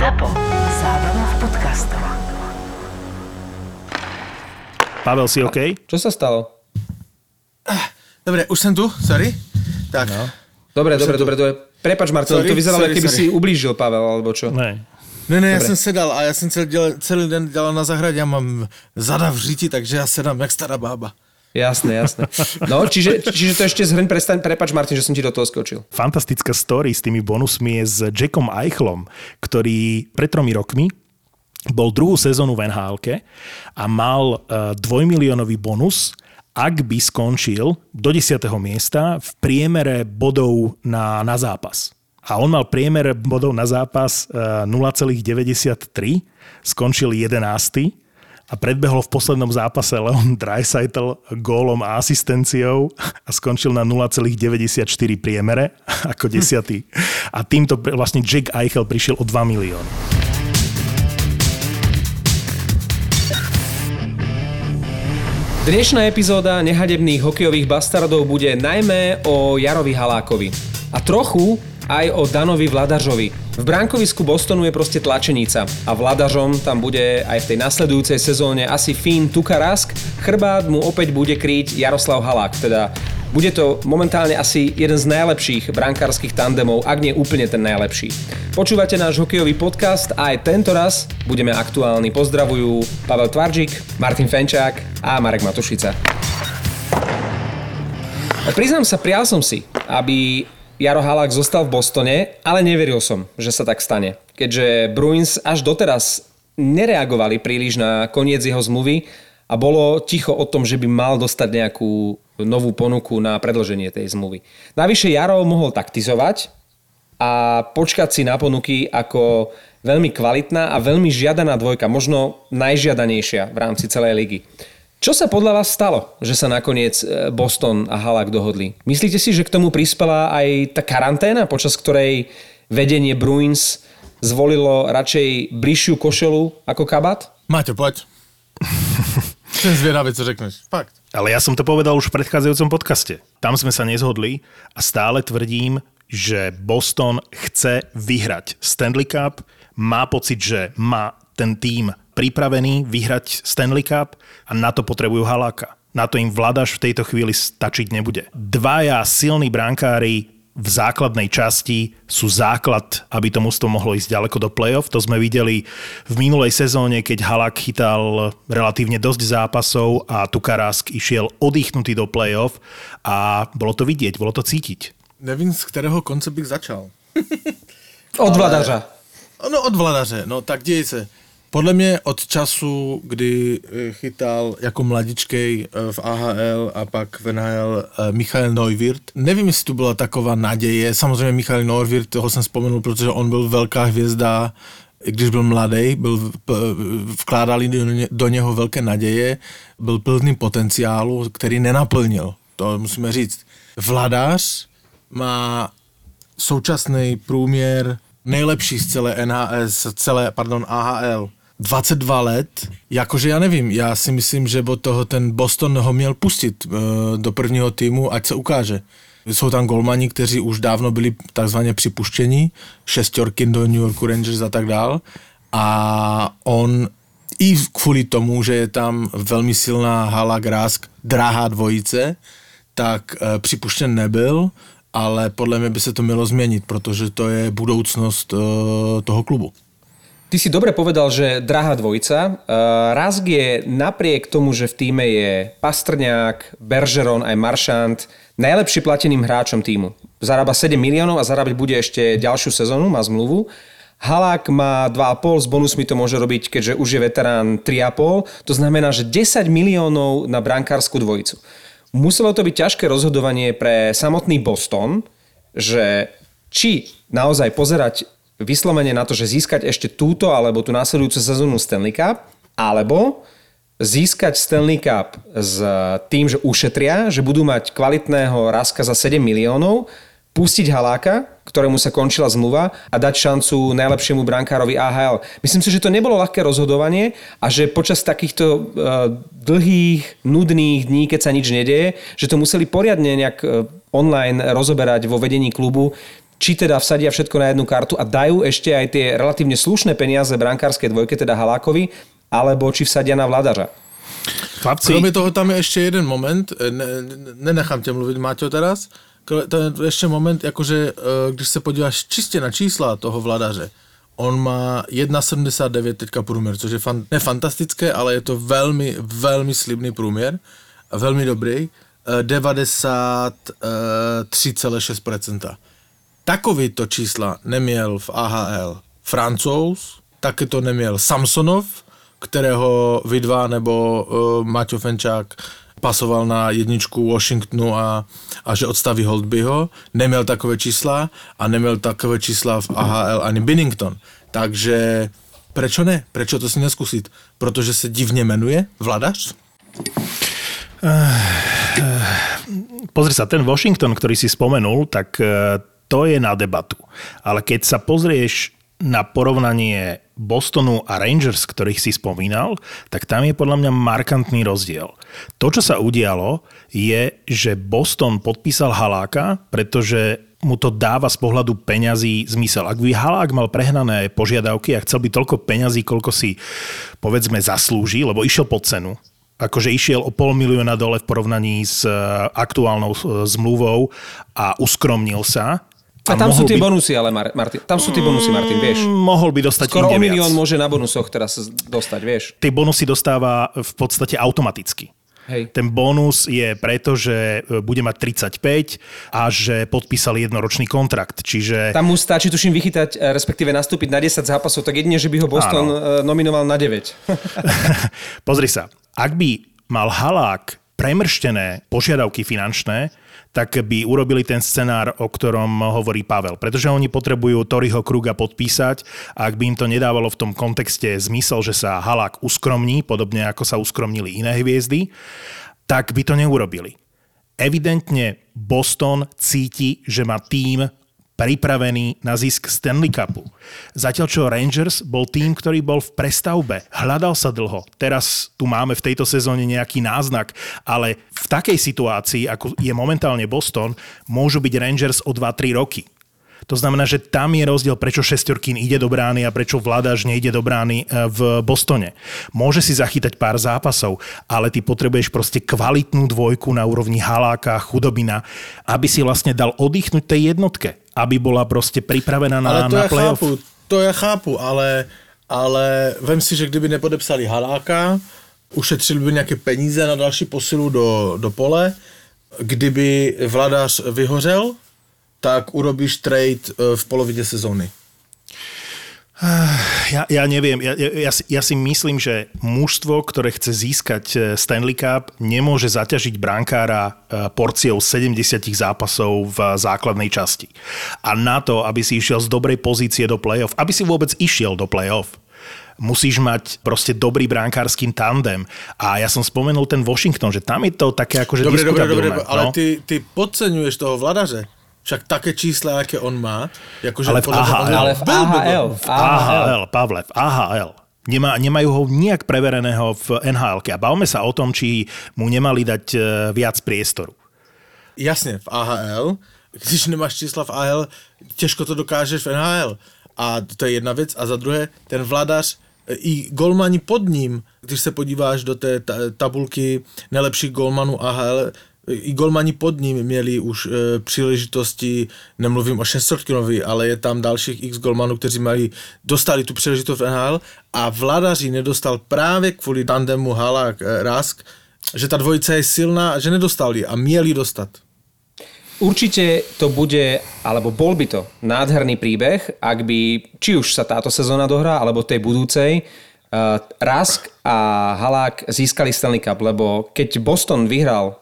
ZAPO. Zábrná v podcastov. Pavel, si OK? Čo sa stalo? Dobre, už som tu, sorry. Tak, no. Dobre, dobre, dobre, dobre. Prepač, Marcel, Sorry, to vyzeralo, sorry, keby sorry. si ublížil, Pavel, alebo čo. Ne. Ne, ne, já jsem sedal a já jsem celý, celý den dělal na zahradě, já mám zada v říti, takže já sedám jak stará bába. Jasné, jasné. No, čiže, čiže to ešte zhrň, prestaň, prepač, Martin, že som ti do toho skočil. Fantastická story s tými bonusmi je s Jackom Eichlom, ktorý pred tromi rokmi bol druhú sezónu v nhl a mal uh, dvojmiliónový bonus, ak by skončil do 10. miesta v priemere bodov na, na zápas. A on mal priemer bodov na zápas uh, 0,93, skončil 11 a predbehol v poslednom zápase Leon Dreisaitl gólom a asistenciou a skončil na 0,94 priemere ako desiatý. A týmto vlastne Jack Eichel prišiel o 2 milióny. Dnešná epizóda nehadebných hokejových bastardov bude najmä o Jarovi Halákovi. A trochu aj o Danovi Vladažovi. V bránkovisku Bostonu je proste tlačenica a Vladažom tam bude aj v tej nasledujúcej sezóne asi Fín Tukarask. Chrbát mu opäť bude kryť Jaroslav Halák, teda bude to momentálne asi jeden z najlepších brankárskych tandemov, ak nie úplne ten najlepší. Počúvate náš hokejový podcast a aj tento raz budeme aktuálni. Pozdravujú Pavel Tvarčík, Martin Fenčák a Marek Matušica. Priznám sa, prial som si, aby Jaro Halák zostal v Bostone, ale neveril som, že sa tak stane. Keďže Bruins až doteraz nereagovali príliš na koniec jeho zmluvy a bolo ticho o tom, že by mal dostať nejakú novú ponuku na predlženie tej zmluvy. Navyše Jaro mohol taktizovať a počkať si na ponuky ako veľmi kvalitná a veľmi žiadaná dvojka, možno najžiadanejšia v rámci celej ligy. Čo sa podľa vás stalo, že sa nakoniec e, Boston a Halak dohodli? Myslíte si, že k tomu prispela aj tá karanténa, počas ktorej vedenie Bruins zvolilo radšej bližšiu košelu ako kabát? Maťo, poď. Jsem zvědavý, co řekneš. Fakt. Ale ja som to povedal už v predchádzajúcom podcaste. Tam sme sa nezhodli a stále tvrdím, že Boston chce vyhrať Stanley Cup, má pocit, že má ten tým pripravený vyhrať Stanley Cup a na to potrebujú Haláka. Na to im vladaš v tejto chvíli stačiť nebude. Dvaja silní brankári v základnej časti sú základ, aby to mužstvo mohlo ísť ďaleko do play-off. To sme videli v minulej sezóne, keď Halak chytal relatívne dosť zápasov a Tukarask išiel oddychnutý do play-off a bolo to vidieť, bolo to cítiť. Nevím, z kterého konce bych začal. Od Vladaža. No od vladaře, no tak děj se. Podle mě od času, kdy eh, chytal jako mladičkej eh, v AHL a pak v NHL eh, Michael Neuwirth. Nevím, jestli tu byla taková naděje. Samozřejmě Michael Neuwirth, toho jsem vzpomenul, protože on byl velká hvězda, když byl mladý, byl, vkládali do, ně, do něho velké naděje, byl plný potenciálu, který nenaplnil. To musíme říct. Vladař má současný průměr nejlepší z celé NHL, z celé, pardon, AHL. 22 let, jakože já nevím, já si myslím, že od toho ten Boston ho měl pustit uh, do prvního týmu, ať se ukáže. Jsou tam golmani, kteří už dávno byli takzvaně připuštěni, šestorky do New Yorku Rangers a tak dál. A on i kvůli tomu, že je tam velmi silná hala Grask, drahá dvojice, tak e, připuštěn nebyl, ale podle mě by se to mělo změnit, protože to je budoucnost e, toho klubu. Ty si dobre povedal, že drahá dvojica. Uh, Rask je napriek tomu, že v týme je Pastrňák, Bergeron aj Maršant najlepší plateným hráčom týmu. Zarába 7 miliónov a zarábať bude ešte ďalšiu sezónu, má zmluvu. Halák má 2,5, s bonusmi to môže robiť, keďže už je veterán 3,5. To znamená, že 10 miliónov na brankárskú dvojicu. Muselo to byť ťažké rozhodovanie pre samotný Boston, že či naozaj pozerať vyslovene na to, že získať ešte túto alebo tú následujúcu sezónu Stanley Cup, alebo získať Stanley Cup s tým, že ušetria, že budú mať kvalitného Raska za 7 miliónov, pustiť Haláka, ktorému sa končila zmluva a dať šancu najlepšiemu brankárovi AHL. Myslím si, že to nebolo ľahké rozhodovanie a že počas takýchto uh, dlhých, nudných dní, keď sa nič nedieje, že to museli poriadne nejak uh, online rozoberať vo vedení klubu, či teda vsadia všetko na jednu kartu a dajú ešte aj tie relatívne slušné peniaze brankárskej dvojke, teda Halákovi, alebo či vsadia na vladařa. Chlapci, Kromě toho tam je ještě jeden moment, eh, ne, ne- nenechám tě mluvit, Máťo, teraz. Je ještě moment, jakože eh, když se podíváš čistě na čísla toho vladaře, on má 1,79 teďka průměr, což je fan, ne fantastické, ale je to velmi, velmi slibný průměr, a velmi dobrý. Eh, 93,6%. Takovýto čísla neměl v AHL Francouz, taky to neměl Samsonov, kterého vy dva nebo uh, Maťo Fenčák pasoval na jedničku Washingtonu a, a že odstaví Holdbyho. Neměl takové čísla a neměl takové čísla v AHL ani Binnington. Takže prečo ne? Prečo to si neskusit? Protože se divně jmenuje Vladař? pozri sa, ten Washington, ktorý si spomenul, tak e, to je na debatu. Ale keď sa pozrieš na porovnanie Bostonu a Rangers, ktorých si spomínal, tak tam je podľa mňa markantný rozdiel. To, čo sa udialo, je, že Boston podpísal Haláka, pretože mu to dáva z pohľadu peňazí zmysel. Ak by Halák mal prehnané požiadavky a chcel by toľko peňazí, koľko si povedzme zaslúži, lebo išiel pod cenu, akože išiel o pol milióna dole v porovnaní s e, aktuálnou e, zmluvou a uskromnil sa. A tam sú tie by- bonusy, ale Mar- Martin, tam sú tie bonusy, Martin, vieš. Mohol by dostať Skoro o milión viac. môže na bonusoch teraz dostať, vieš. Tie bonusy dostáva v podstate automaticky. Hej. Ten bonus je preto, že e, bude mať 35 a že podpísal jednoročný kontrakt. Čiže Tam mu stačí, tuším, vychytať, e, respektíve nastúpiť na 10 zápasov, tak jedine, že by ho Boston Áno. e, nominoval na 9. Pozri sa, ak by mal Halák premrštené požiadavky finančné, tak by urobili ten scenár, o ktorom hovorí Pavel. Pretože oni potrebujú Toriho Kruga podpísať a ak by im to nedávalo v tom kontexte zmysel, že sa Halák uskromní, podobne ako sa uskromnili iné hviezdy, tak by to neurobili. Evidentne Boston cíti, že má tým pripravený na zisk Stanley Cupu. Zatiaľ čo Rangers bol tým, ktorý bol v prestavbe. Hľadal sa dlho. Teraz tu máme v tejto sezóne nejaký náznak, ale v takej situácii, ako je momentálne Boston, môžu byť Rangers o 2-3 roky. To znamená, že tam je rozdiel, prečo Šestorkín ide do brány a prečo Vladaž nejde do brány e, v Bostone. Môže si zachytať pár zápasov, ale ty potrebuješ proste kvalitnú dvojku na úrovni Haláka, Chudobina, aby si vlastne dal oddychnúť tej jednotke, aby bola proste pripravená na, ale to na ja playoff. chápu, to ja chápu, ale, ale vem si, že kdyby nepodepsali Haláka, ušetřili by nějaké peníze na další posilu do, do pole, kdyby Vladař vyhořel, tak urobíš trade eh, v polovině sezóny. Ja, ja neviem, ja, ja, ja, si, ja si myslím, že mužstvo, ktoré chce získať e, Stanley Cup, nemôže zaťažiť brankára e, porciou 70 zápasov v základnej časti. A na to, aby si išiel z dobrej pozície do play-off, aby si vôbec išiel do play-off, musíš mať proste dobrý brankársky tandem. A ja som spomenul ten Washington, že tam je to také akože Dobre, dobre, dobre, ale no. ty, ty podceňuješ toho Vladaře. Však také čísla, jaké on má, jakože Ale v AHL. Ale v. AHL. V AHL, Pavle, v AHL. Nemá, nemajú ho nijak prevereného v nhl A bavme sa o tom, či mu nemali dať e, viac priestoru. Jasně, v AHL, když nemáš čísla v AHL, těžko to dokážeš v NHL. A to je jedna věc. A za druhé, ten vladař, e, i golmani pod ním, když se podíváš do té ta- tabulky nejlepších golmanů AHL, i golmani pod ním měli už e, příležitosti, nemluvím o Šestorkinovi, ale je tam dalších x golmanů, kteří mají, dostali tu příležitost NHL a Vladaři nedostal právě kvůli tandemu Halák e, Rask, že ta dvojice je silná a že nedostali a měli dostat. Určite to bude, alebo bol by to nádherný príbeh, ak by či už sa táto sezóna dohrá, alebo tej budúcej, uh, Rask a Halák získali Stanley Cup, lebo keď Boston vyhral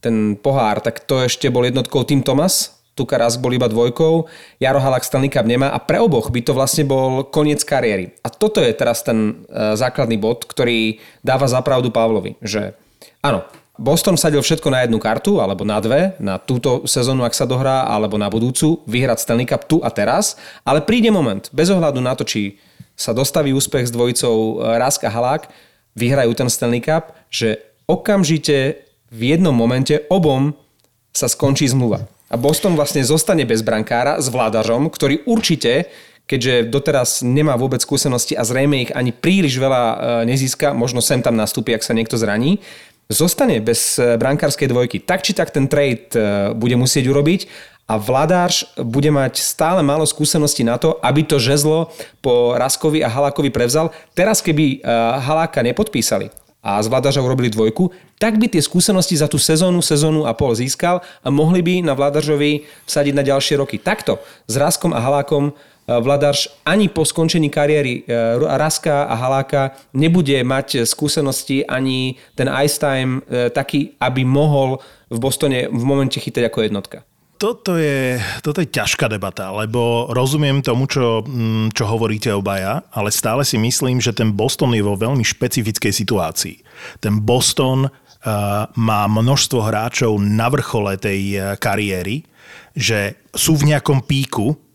ten pohár, tak to ešte bol jednotkou Tim Thomas, Tuka Rask bol iba dvojkou, Jaro Halák Stanley Cup nemá a pre oboch by to vlastne bol koniec kariéry. A toto je teraz ten uh, základný bod, ktorý dáva zapravdu Pavlovi, že áno, Boston sadil všetko na jednu kartu, alebo na dve, na túto sezónu, ak sa dohrá, alebo na budúcu, vyhrať Stanley Cup tu a teraz, ale príde moment, bez ohľadu na to, či sa dostaví úspech s dvojicou eh, Rask a Halák, vyhrajú ten Stanley Cup, že okamžite v jednom momente obom sa skončí zmluva. a Boston vlastne zostane bez brankára s vládažom, ktorý určite keďže doteraz nemá vôbec skúsenosti a zrejme ich ani príliš veľa e, nezíska, možno sem tam nastúpi, ak sa niekto zraní, zostane bez e, brankárskej dvojky. Tak či tak ten trade e, bude musieť urobiť a Vladáš bude mať stále málo skúseností na to, aby to žezlo po Raskovi a Halákovi prevzal. Teraz keby Haláka nepodpísali a z Vladaža urobili dvojku, tak by tie skúsenosti za tú sezónu, sezónu a pol získal a mohli by na Vladažovi vsadiť na ďalšie roky. Takto s Raskom a Halákom E, Vladarš ani po skončení kariéry e, Raska a Haláka nebude mať skúsenosti ani ten ice time e, taký, aby mohol v Bostone v momente chytať ako jednotka. Toto je, toto je ťažká debata, lebo rozumiem tomu, čo, mm, čo hovoríte obaja, ale stále si myslím, že ten Boston je vo veľmi špecifickej situácii. Ten Boston uh, má množstvo hráčov na vrchole tej kariéry, že sú v nejakom píku, Eh,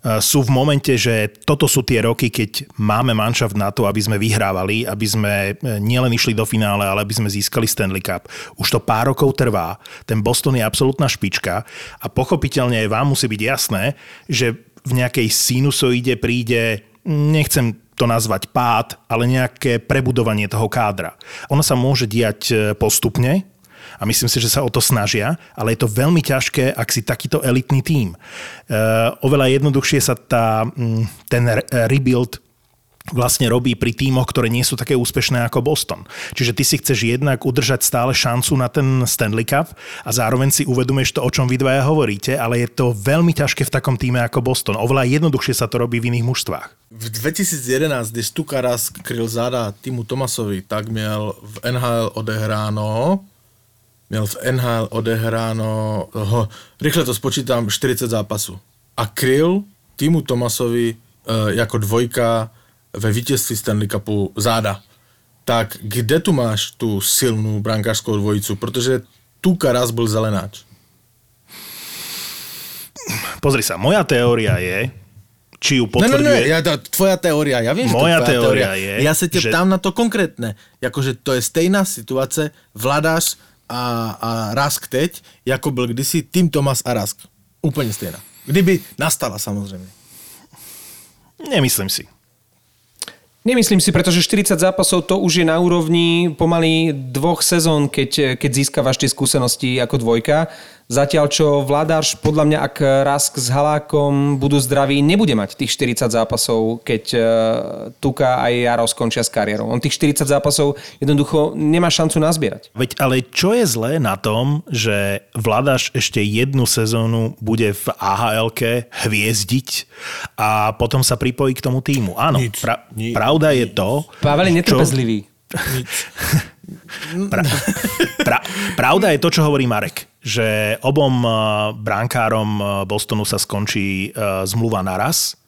sú v momente, že toto sú tie roky, keď máme manšaft na to, aby sme vyhrávali, aby sme eh, nielen išli do finále, ale aby sme získali Stanley Cup. Už to pár rokov trvá. Ten Boston je absolútna špička a pochopiteľne aj vám musí byť jasné, že v nejakej sinusoide príde, nechcem to nazvať pád, ale nejaké prebudovanie toho kádra. Ono sa môže diať eh, postupne, a myslím si, že sa o to snažia, ale je to veľmi ťažké, ak si takýto elitný tím. E, oveľa jednoduchšie sa tá, mm, ten rebuild vlastne robí pri tímoch, ktoré nie sú také úspešné ako Boston. Čiže ty si chceš jednak udržať stále šancu na ten Stanley Cup a zároveň si uvedomuješ to, o čom vy dvaja hovoríte, ale je to veľmi ťažké v takom týme ako Boston. Oveľa jednoduchšie sa to robí v iných mužstvách. V 2011, když Stukaras kryl záda týmu Tomasovi, tak měl v NHL odehráno měl v NHL odehráno, ho, rychle to spočítám, 40 zápasů. A kryl týmu Tomasovi e, jako dvojka ve vítězství Stanley Cupu záda. Tak kde tu máš tu silnou brankářskou dvojicu? Protože tu Karas byl zelenáč. Pozri sa, moja teória je, či ju potvrduje... Ne, ne, ne, ja, tvoja teória, ja viem, Moja že to teória, teória je, Ja sa ťa že... ptám na to konkrétne. Jakože to je stejná situace, vladáš a, a Rask teď, jako byl kdysi Tim Thomas a Rask. Úplně stejná. Kdyby nastala samozrejme. Nemyslím si. Nemyslím si, pretože 40 zápasov to už je na úrovni pomaly dvoch sezón, keď, keď získavaš tie skúsenosti ako dvojka. Zatiaľ, čo Vladáš, podľa mňa, ak Rask s Halákom budú zdraví, nebude mať tých 40 zápasov, keď uh, Tuka aj Jaro skončia s kariérou. On tých 40 zápasov jednoducho nemá šancu nazbierať. Veď ale čo je zlé na tom, že Vladáš ešte jednu sezónu bude v ahl hviezdiť a potom sa pripojí k tomu týmu? Áno, Nič, pra- nič, pravda je to... Pavel je netrpezlivý. Pra, pra, pravda je to, čo hovorí Marek, že obom uh, bránkárom uh, Bostonu sa skončí uh, zmluva naraz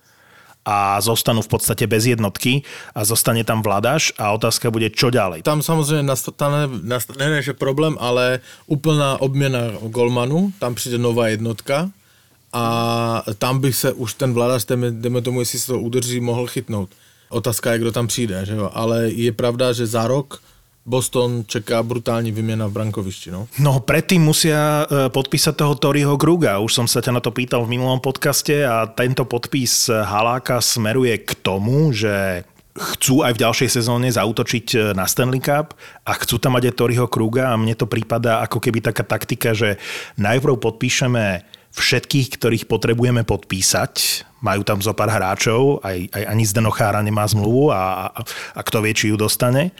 a zostanú v podstate bez jednotky a zostane tam vladaš a otázka bude, čo ďalej. Tam samozřejmě nastane, nastane ne, že problém, ale úplná obměna golmanu, tam přijde nová jednotka a tam by se už ten vladař, jdeme tomu, jestli se to udrží, mohl chytnout. Otázka je, kdo tam přijde, že jo? ale je pravda, že za rok Boston čeká brutální výmena v brankovišti. No, no predtým musia e, podpísať toho Toriho Kruga. Už som sa ťa na to pýtal v minulom podcaste a tento podpis Haláka smeruje k tomu, že chcú aj v ďalšej sezóne zautočiť e, na Stanley Cup a chcú tam mať aj Toriho Kruga a mne to prípada ako keby taká taktika, že najprv podpíšeme všetkých, ktorých potrebujeme podpísať. Majú tam zo pár hráčov, aj, aj ani Zdenochára nemá zmluvu a, a, a kto vie, či ju dostane.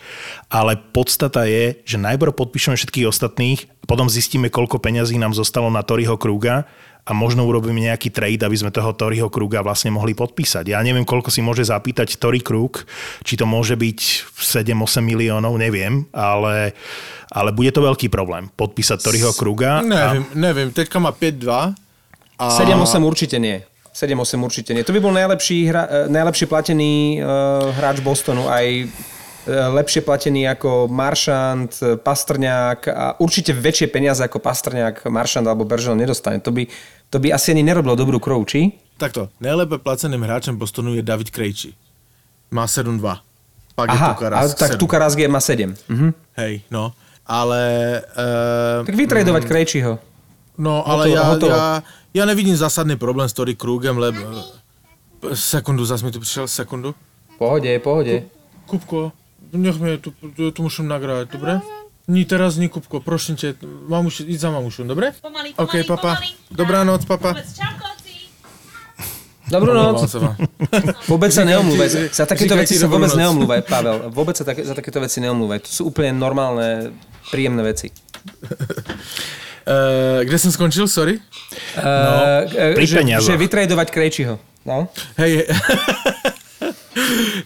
Ale podstata je, že najprv podpíšeme všetkých ostatných, potom zistíme, koľko peňazí nám zostalo na Toriho Kruga a možno urobíme nejaký trade, aby sme toho Toriho Kruga vlastne mohli podpísať. Ja neviem, koľko si môže zapýtať Tori Krug, či to môže byť 7-8 miliónov, neviem, ale, ale bude to veľký problém podpísať Toriho Kruga. Neviem, a... neviem, teďka má 5-2 a... 7-8 určite nie. 7-8 určite nie. To by bol najlepší, hra, e, najlepší platený uh, hráč Bostonu, aj uh, lepšie platený ako Maršant, Pastrňák a určite väčšie peniaze ako Pastrňák, Maršant alebo Beržel nedostane. To by, to by asi ani nerobilo dobrú krov, či? Takto, najlepšie placeným hráčem Bostonu je David Krejči. Má 7-2. Pak Aha, je Tukaras tak Tukaras má 7. Mhm. Hej, no. Ale... Uh, tak vytredovať mm, Krejčiho. No, ale Hotovo, já, hotovo. já, já nevidím zásadný problém s Tory Krugem, lebo... Sekundu, zase mi tu přišel, sekundu. Pohode, pohode. Kupko, nech mě, tu, tu, tu musím nagrát, dobré? Ní teraz ní, Kupko, prosím tě, mamuši, jít za mamušou, dobré? Pomaly, pomaly, papa. pomaly. Dobrá noc, papa. Dobrú noc. Vôbec sa neomlúvaj. Za takéto veci sa vôbec neomlúvaj, Pavel. Vôbec sa také, za takéto veci neomlúvaj. To sú úplne normálne, príjemné veci. Uh, kde jsem skončil, sorry? No, pri že, peniazoch. že vytredovať Krejčiho. No. Hej,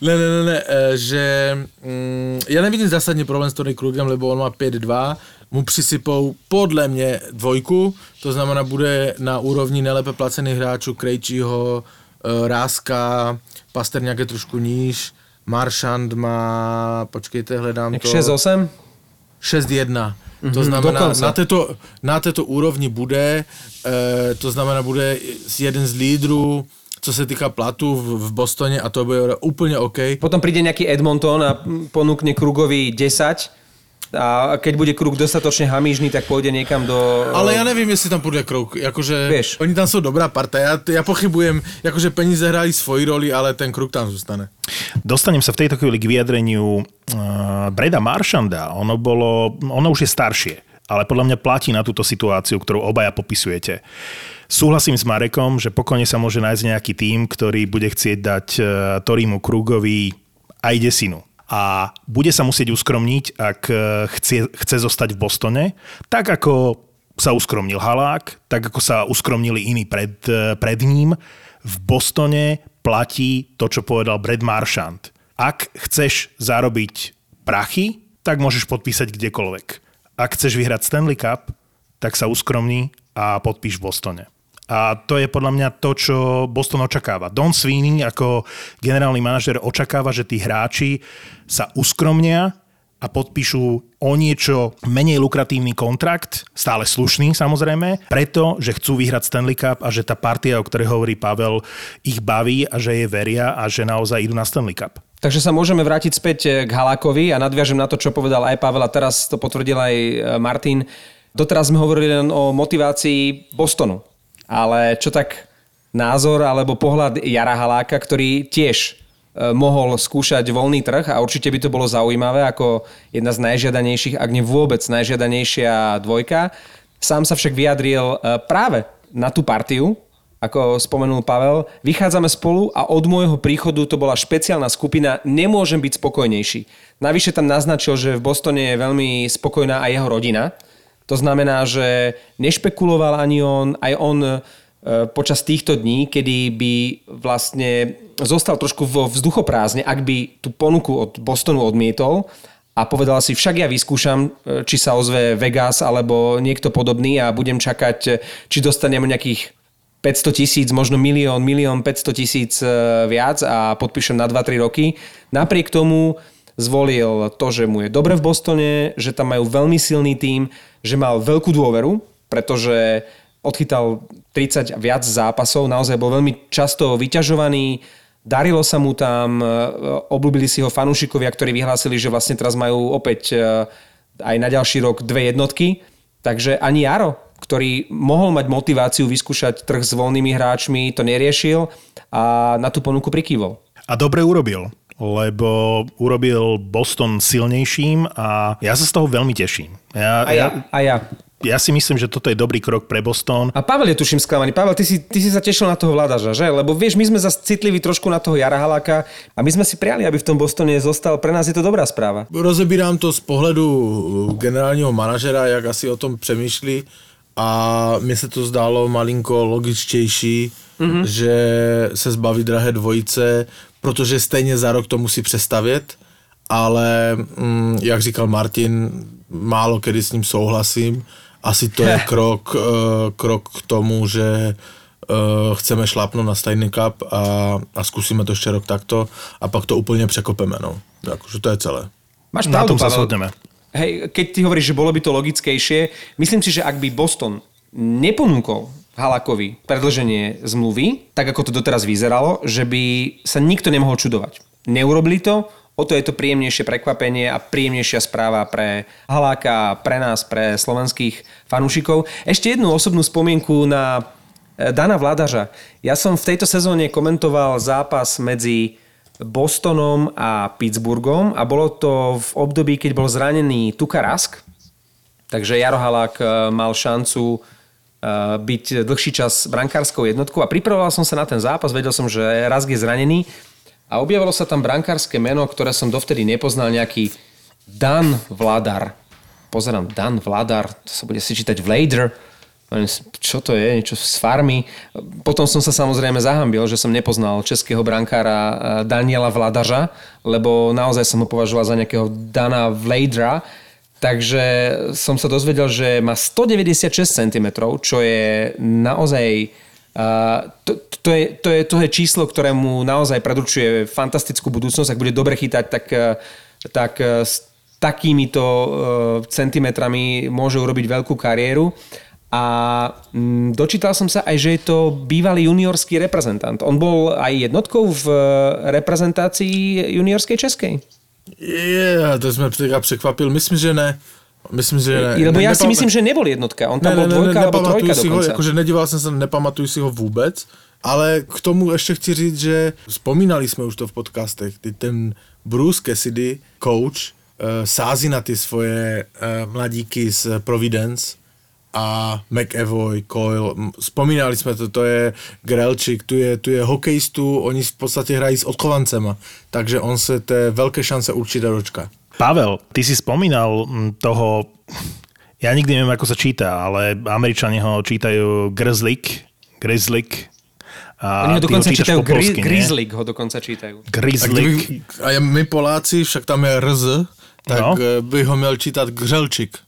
ne, ne, ne, ne, eh, že mm, já nevidím zásadní problém s Tony Krugem, lebo on má 5-2, mu přisypou podle mě dvojku, to znamená bude na úrovni nejlépe placených hráčů Krejčího, eh, Ráska, Pasterňák je trošku níž, Maršand má, počkejte, hledám Jak to. 6-8? 6-1. To znamená, dokonce. na této, na této úrovni bude, e, to znamená, bude jeden z lídrů, co se týká platu v, v Bostoně a to bude úplně OK. Potom príde nejaký Edmonton a ponúkne Krugovi 10 a keď bude Krug dostatočne hamížný, tak pôjde niekam do... Ale já nevím, jestli tam půjde Kruk, jakože Vieš. oni tam jsou dobrá parta, já, já pochybujem, jakože peníze hrají svoji roli, ale ten Kruk tam zůstane. Dostanem sa v tejto chvíli k vyjadreniu uh, Breda Maršanda. Ono, bolo, ono už je staršie, ale podľa mňa platí na túto situáciu, ktorú obaja popisujete. Súhlasím s Marekom, že pokojne sa môže nájsť nejaký tým, ktorý bude chcieť dať uh, Torimu Krugovi aj desinu. A bude sa musieť uskromniť, ak uh, chce, chce zostať v Bostone, tak ako sa uskromnil Halák, tak ako sa uskromnili iní pred, uh, pred ním. V Bostone platí to, čo povedal Brad Marchand. Ak chceš zarobiť prachy, tak môžeš podpísať kdekoľvek. Ak chceš vyhrať Stanley Cup, tak sa uskromni a podpíš v Bostone. A to je podľa mňa to, čo Boston očakáva. Don Sweeney ako generálny manažer očakáva, že tí hráči sa uskromnia a podpíšu o niečo menej lukratívny kontrakt, stále slušný samozrejme, preto, že chcú vyhrať Stanley Cup a že tá partia, o ktorej hovorí Pavel, ich baví a že je veria a že naozaj idú na Stanley Cup. Takže sa môžeme vrátiť späť eh, k Halákovi a nadviažem na to, čo povedal aj Pavel a teraz to potvrdil aj eh, Martin. Doteraz sme hovorili len o motivácii Bostonu. Ale čo tak názor alebo pohľad Jara Haláka, ktorý tiež eh, mohol skúšať voľný trh a určite by to bolo zaujímavé ako jedna z najžiadanejších, ak nie vôbec najžiadanejšia dvojka. Sám sa však vyjadril eh, práve na tú partiu, ako spomenul Pavel, vychádzame spolu a od môjho príchodu to bola špeciálna skupina, nemôžem byť spokojnejší. Navyše tam naznačil, že v Bostone je veľmi spokojná aj jeho rodina. To znamená, že nešpekuloval ani on, aj on e, počas týchto dní, kedy by vlastne zostal trošku vo vzduchoprázdne, ak by tú ponuku od Bostonu odmietol a povedal si, však ja vyskúšam, e, či sa ozve Vegas alebo niekto podobný a budem čakať, e, či dostanem nejakých 500 tisíc, možno milión, milión 500 tisíc viac a podpíšem na 2-3 roky. Napriek tomu zvolil to, že mu je dobre v Bostone, že tam majú veľmi silný tím, že mal veľkú dôveru, pretože odchytal 30 a viac zápasov, naozaj bol veľmi často vyťažovaný, darilo sa mu tam, e, obľúbili si ho fanúšikovia, ktorí vyhlásili, že vlastne teraz majú opäť e, aj na ďalší rok dve jednotky. Takže ani Jaro, ktorý mohol mať motiváciu vyskúšať trh s voľnými hráčmi, to neriešil a na tú ponuku prikývol. A dobre urobil, lebo urobil Boston silnejším a ja sa z toho veľmi teším. Ja, A ja, a ja. ja si myslím, že toto je dobrý krok pre Boston. A Pavel je tuším sklamaný. Pavel, ty si, ty si sa tešil na toho vládaža, že? Lebo vieš, my sme zase citliví trošku na toho Jara Haláka a my sme si priali, aby v tom Bostone zostal. Pre nás je to dobrá správa. Rozebírám to z pohledu uh, generálního manažera, jak asi o tom přemýšlí a mně se to zdálo malinko logičtější, mm-hmm. že se zbaví drahé dvojice, protože stejně za rok to musí přestavět, ale mm, jak říkal Martin, málo kedy s ním souhlasím. Asi to je krok, uh, krok k tomu, že uh, chceme šlápnout na Stanley Cup a, a zkusíme to ještě rok takto a pak to úplně překopeme. No. Akože to je celé. Máš Na pravdu, tom sa Pavel. shodneme. Hej, keď ty hovoríš, že bolo by to logickejšie, myslím si, že ak by Boston neponúkol Halakovi predlženie zmluvy, tak ako to doteraz vyzeralo, že by sa nikto nemohol čudovať. Neurobili to, o to je to príjemnejšie prekvapenie a príjemnejšia správa pre Haláka, pre nás, pre slovenských fanúšikov. Ešte jednu osobnú spomienku na e, Dana Vladaža. Ja som v tejto sezóne komentoval zápas medzi Bostonom a Pittsburghom a bolo to v období, keď bol zranený Tuka Rask. Takže Jaro Halák e, mal šancu byť dlhší čas brankárskou jednotkou a pripravoval som sa na ten zápas, vedel som, že Rask je zranený a objavilo sa tam brankárske meno, ktoré som dovtedy nepoznal, nejaký Dan Vladar. Pozerám, Dan Vladar, to sa bude si čítať Vlader. Čo to je? Niečo z farmy. Potom som sa samozrejme zahambil, že som nepoznal českého brankára eh, Daniela Vladaža, lebo naozaj som ho považoval za nejakého Dana Vladra. Takže som sa dozvedel, že má 196 cm, čo je naozaj to, to, je, to, je, to je číslo, ktorému naozaj predurčuje fantastickú budúcnosť. Ak bude dobre chytať, tak, e, tak e, s takýmito e, centimetrami môže urobiť veľkú kariéru. A mm, dočítal som sa aj, že je to bývalý juniorský reprezentant. On bol aj jednotkou v reprezentácii juniorskej českej. Yeah, to sme překvapil. Myslím, že ne. Myslím, že ne. Lebo ja si myslím, že nebol jednotka. On tam ne, bol dvojka ne, ne, alebo trojka si dokonca. Ho, akože nedíval som sa, nepamatuju si ho vůbec. Ale k tomu ještě chci říct, že spomínali jsme už to v podcastech, ten Bruce Cassidy, coach, uh, sází na ty svoje uh, mladíky z Providence a McEvoy, Coyle, spomínali jsme to, to je Grelčík, tu je, tu je hokejistu, oni v podstatě hrají s odchovancema, takže on se té velké šance určitě dočká. Pavel, ty si spomínal toho, ja nikdy neviem, ako sa číta, ale Američani ho čítajú Grzlik, Grizlik, a Oni ho dokonca ho čítajú, gri- Grizzlik ho dokonca čítajú. Grizzlik. A my Poláci, však tam je RZ, tak no. Eh, by ho měl čítať Gřelčik.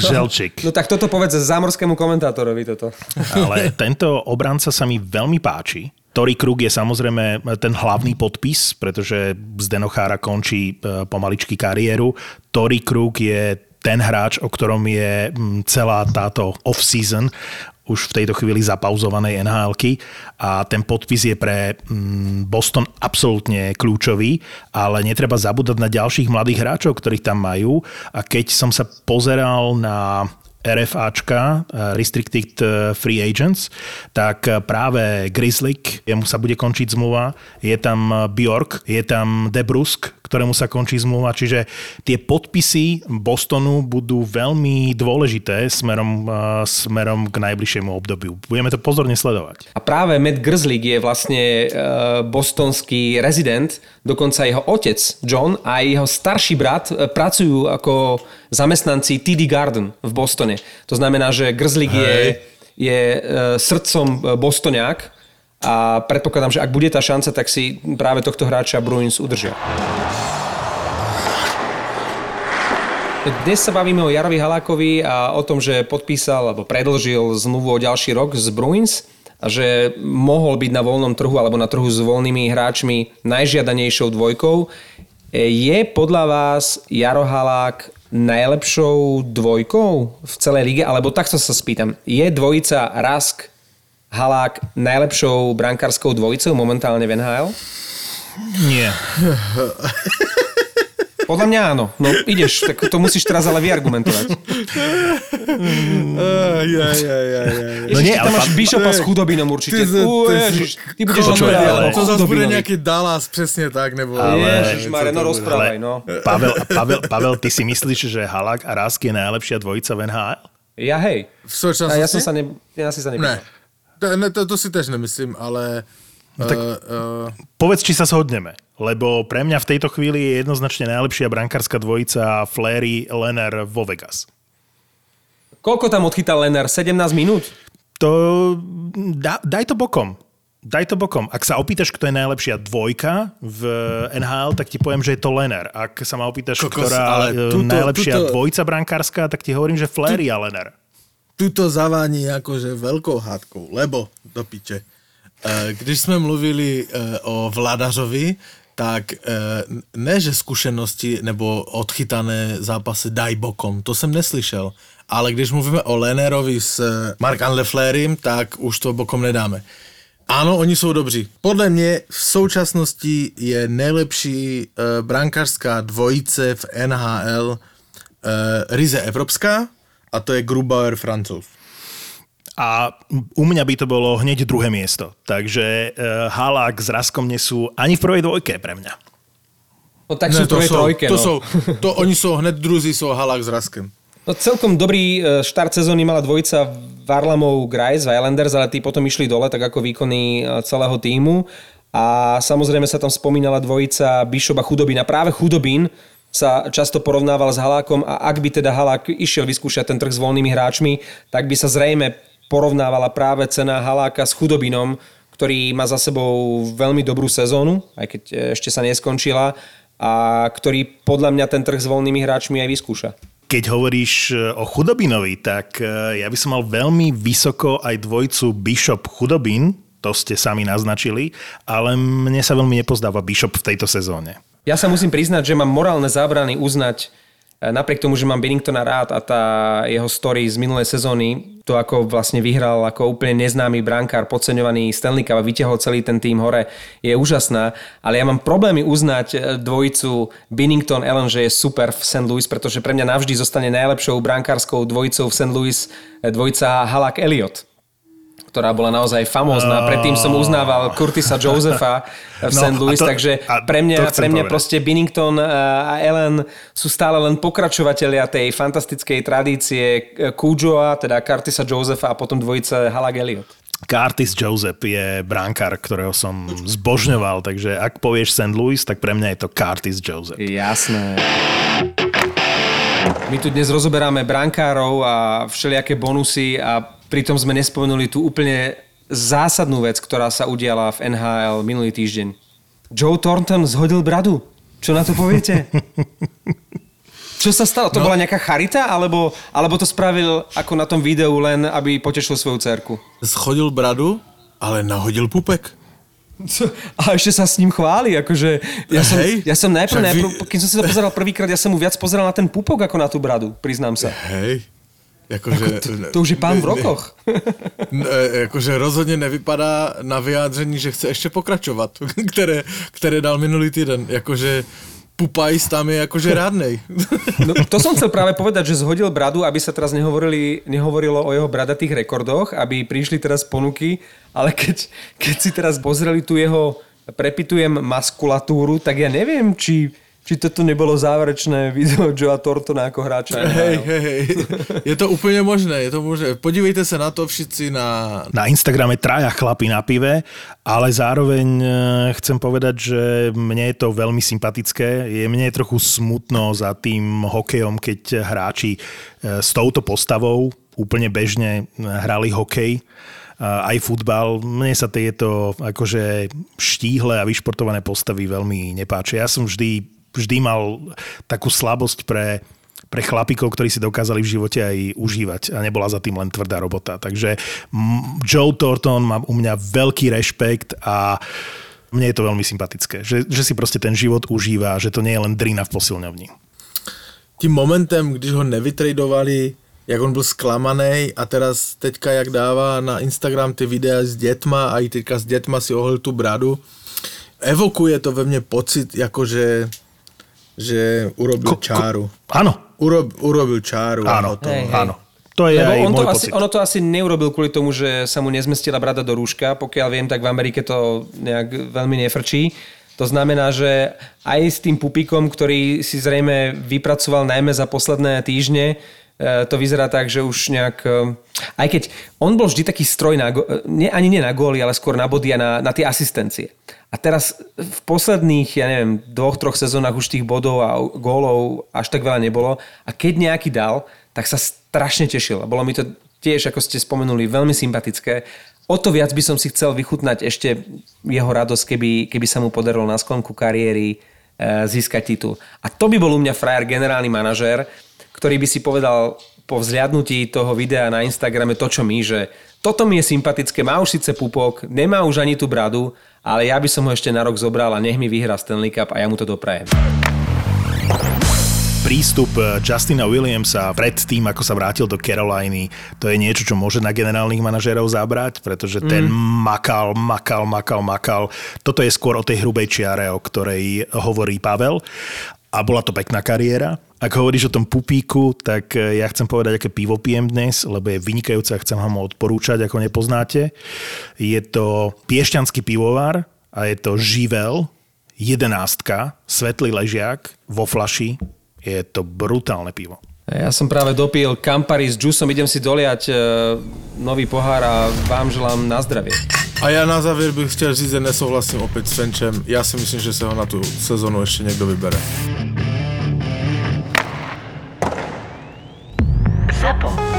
Gřelčik. No, tak toto povedz zámorskému komentátorovi toto. Ale tento obranca sa mi veľmi páči. Tory Krug je samozrejme ten hlavný podpis, pretože Zdenochára končí e, pomaličky kariéru. Tory Krug je ten hráč, o ktorom je celá táto off-season už v tejto chvíli zapauzovanej nhl a ten podpis je pre Boston absolútne kľúčový, ale netreba zabúdať na ďalších mladých hráčov, ktorých tam majú. A keď som sa pozeral na RFAčka, eh, Restricted eh, Free Agents, tak eh, práve Grizzlick, jemu sa bude končiť zmluva, je tam Bjork, je tam Debrusk, ktorému sa končí zmluva, čiže tie podpisy Bostonu budú veľmi dôležité smerom, smerom k najbližšiemu obdobiu. Budeme to pozorne sledovať. A práve Matt Grzlik je vlastne bostonský rezident, dokonca jeho otec John a jeho starší brat pracujú ako zamestnanci TD Garden v Bostone. To znamená, že Grzlik je, je srdcom Bostoniak a predpokladám, že ak bude tá šanca, tak si práve tohto hráča Bruins udržia. Dnes sa bavíme o Jarovi Halákovi a o tom, že podpísal alebo predlžil zmluvu o ďalší rok z Bruins a že mohol byť na voľnom trhu alebo na trhu s voľnými hráčmi najžiadanejšou dvojkou. Je podľa vás Jaro Halák najlepšou dvojkou v celej lige? Alebo takto sa spýtam. Je dvojica Rask Halák najlepšou brankárskou dvojicou momentálne v NHL? Nie. Podľa mňa áno. No ideš, tak to musíš teraz ale vyargumentovať. No nie, ale máš Bishopa s chudobinom určite. Ty, Ú, ježiš, ty budeš čo, ale to zase bude nejaký Dallas, presne tak, nebo... Ale, ježiš, Mare, no rozprávaj, no. Pavel, Pavel, Pavel, ty si myslíš, že Halak a Rask je najlepšia dvojica v NHL? Ja hej. V súčasnosti? Ja som sa ne... Ja si sa ne, ne to, to si tež nemyslím, ale... No tak uh, uh, povedz, či sa shodneme, lebo pre mňa v tejto chvíli je jednoznačne najlepšia brankárska dvojica Flery Lenner vo Vegas. Koľko tam odchytal Lenner? 17 minút? To da, daj to bokom. Daj to bokom. Ak sa opýtaš, kto je najlepšia dvojka v NHL, tak ti poviem, že je to Lenner. Ak sa ma opýtaš, Kokos, ktorá je najlepšia tuto, dvojica brankárska, tak ti hovorím, že Flery a Lenner. Tuto zavání akože veľkou hádkou, lebo do piče Eh, když jsme mluvili eh, o Vladařovi, tak eh, ne, že zkušenosti nebo odchytané zápasy dají bokom, to jsem neslyšel. Ale když mluvíme o Lenerovi s Mark Leflerim, tak už to bokom nedáme. Ano, oni jsou dobří. Podle mě v současnosti je nejlepší uh, brankářská dvojice v NHL uh, ryze evropská a to je Grubauer Francouz. A u mňa by to bolo hneď druhé miesto. Takže uh, Halák s Raskom nie sú ani v prvej dvojke pre mňa. No tak sú v to prvej jsou, trojke, to no. jsou, to oni jsou hned druzí, jsou Halák s Raskem. No celkom dobrý e, štart sezóny mala dvojica Varlamov Grice Islanders, ale tí potom išli dole, tak ako výkony e, celého týmu. A samozrejme sa tam spomínala dvojica Bishop a Chudobín. A práve Chudobín sa často porovnával s Halákom a ak by teda Halák išiel vyskúšať ten trh s voľnými hráčmi, tak by sa zrejme porovnávala práve cena Haláka s Chudobinom, ktorý má za sebou veľmi dobrú sezónu, aj keď e, ešte sa neskončila a ktorý podľa mňa ten trh s voľnými hráčmi aj vyskúša. Keď hovoríš e, o Chudobinovi, tak e, ja by som mal veľmi vysoko aj dvojcu Bishop Chudobin, to ste sami naznačili, ale mne sa veľmi nepozdáva Bishop v tejto sezóne. Ja sa musím priznať, že mám morálne zábrany uznať, e, napriek tomu, že mám Binningtona rád a tá jeho story z minulej sezóny, to ako vlastne vyhral ako úplne neznámy brankár, podceňovaný Stanley Cup a vytiahol celý ten tým hore, je úžasná, ale ja mám problémy uznať e, dvojicu Binnington Allen, že je super v St. Louis, pretože pre mňa navždy zostane najlepšou brankárskou dvojicou v St. Louis e, dvojica Halak Elliot ktorá bola naozaj famózna. Predtým som uznával Curtisa Josepha v No, St. Louis, to- takže pre mňa, pre mňa povedať. proste Binnington a Ellen sú stále len pokračovatelia tej fantastickej tradície Kujoa, teda Curtisa Josepha a potom dvojice Halag Elliot. Curtis Joseph je bránkár, ktorého som zbožňoval, takže ak povieš St. Louis, tak pre mňa je to Curtis Joseph. Jasné. My tu dnes rozoberáme brankárov a všelijaké bonusy a pritom sme nespomenuli tú úplne zásadnú vec, ktorá sa udiala v NHL minulý týždeň. Joe Thornton zhodil bradu. Čo na to poviete? Čo sa stalo? To no. bola nejaká charita? Alebo, alebo to spravil ako na tom videu len, aby potešil svoju cerku? Schodil bradu, ale nahodil pupek. Co? A ešte sa s ním chváli, akože ja som, Hej, ja som najprv, najprv, vy- keď som si to pozeral prvýkrát, ja som mu viac pozeral na ten pupok ako na tú bradu, priznám sa. Hej. Jakože, To, to už je pán v rokoch. Ne, jakože rozhodně nevypadá na vyjádření, že chce ještě pokračovat, které, které dal minulý týden. Jakože Pupajs tam je akože rádnej. No, to som chcel práve povedať, že zhodil bradu, aby sa teraz nehovorili, nehovorilo o jeho bradatých rekordoch, aby prišli teraz ponuky, ale keď, keď si teraz pozreli tu jeho, prepitujem maskulatúru, tak ja neviem, či, či toto nebolo záverečné video Joea Tortona ako hráča. Hej, hej, hej. Je to úplně možné, je to možné. Podívejte se na to všichni na... Na Instagrame traja chlapi na pive, ale zároveň e, chcem povedať, že mne je to veľmi sympatické. Je mne je trochu smutno za tým hokejom, keď hráči e, s touto postavou úplne bežne hrali hokej a aj futbal. Mne sa tieto akože štíhle a vyšportované postavy veľmi nepáčia. Ja som vždy, vždy mal takú slabosť pre pre chlapikov, ktorí si dokázali v živote aj užívať a nebola za tým len tvrdá robota. Takže Joe Thornton má u mňa veľký rešpekt a mne je to veľmi sympatické, že, že si proste ten život užíva, že to nie je len drina v posilňovni. Tím momentem, když ho nevytradovali, jak on byl zklamaný a teraz teďka jak dává na Instagram ty videa s dětma a i teďka s dětma si ohlil tu bradu, evokuje to ve mně pocit, jakože že urobil Ko- ko- čáru. Áno, Urob, urobil čáru. áno, hotovo. Hej, hej. áno. To je Lebo aj on to, asi, pocit. ono to asi neurobil kvôli tomu, že sa mu nezmestila brada do rúška. Pokiaľ viem, tak v Amerike to nejak veľmi nefrčí. To znamená, že aj s tým pupikom, ktorý si zrejme vypracoval najmä za posledné týždne, to vyzerá tak, že už nejak... e, Aj keď on bol vždy taký stroj, na, e, nie, ani nie na góly, ale skôr na body a na, na tie asistencie. A teraz v posledných, ja neviem, dvoch, troch sezónach už tých bodov a gólov až tak veľa nebolo. A keď nejaký dal, tak sa strašne tešil. Bolo mi to tiež, ako ste spomenuli, veľmi sympatické. O to viac by som si chcel vychutnať ešte jeho radosť, keby, keby sa mu podarilo na sklonku kariéry e, získať titul. A to by bol u mňa frajer generálny manažér, ktorý by si povedal po vzliadnutí toho videa na Instagrame to, čo my, že toto mi je sympatické, má už síce pupok, nemá už ani tú bradu, ale ja by som ho ešte na rok zobral a nech mi vyhrá Stanley Cup a ja mu to doprajem. prístup eh, Justina Williamsa pred tým, ako sa vrátil do Caroliny, to je niečo, čo môže na generálnych manažérov zabrať, pretože ten makal, makal, makal, makal. Toto je skôr o tej hrubej čiare, o ktorej hovorí Pavel. A bola to pekná kariéra. Ak hovoríš o tom pupíku, tak eh, ja chcem povedať, aké pivo pijem dnes, lebo je vynikajúce a chcem vám ho odporúčať, ako nepoznáte. Je to piešťanský pivovar a je to Živel, jedenástka, svetlý ležiak vo flaši. Je to brutálne pivo. Ja som práve dopil Campari s džusom, idem si doliať e, nový pohár a vám želám na zdravie. A já na závěr bych chtěl říct, že nesouhlasím opět s Fenčem. Já si myslím, že se ho na tu sezonu ještě někdo vybere. ZAPO.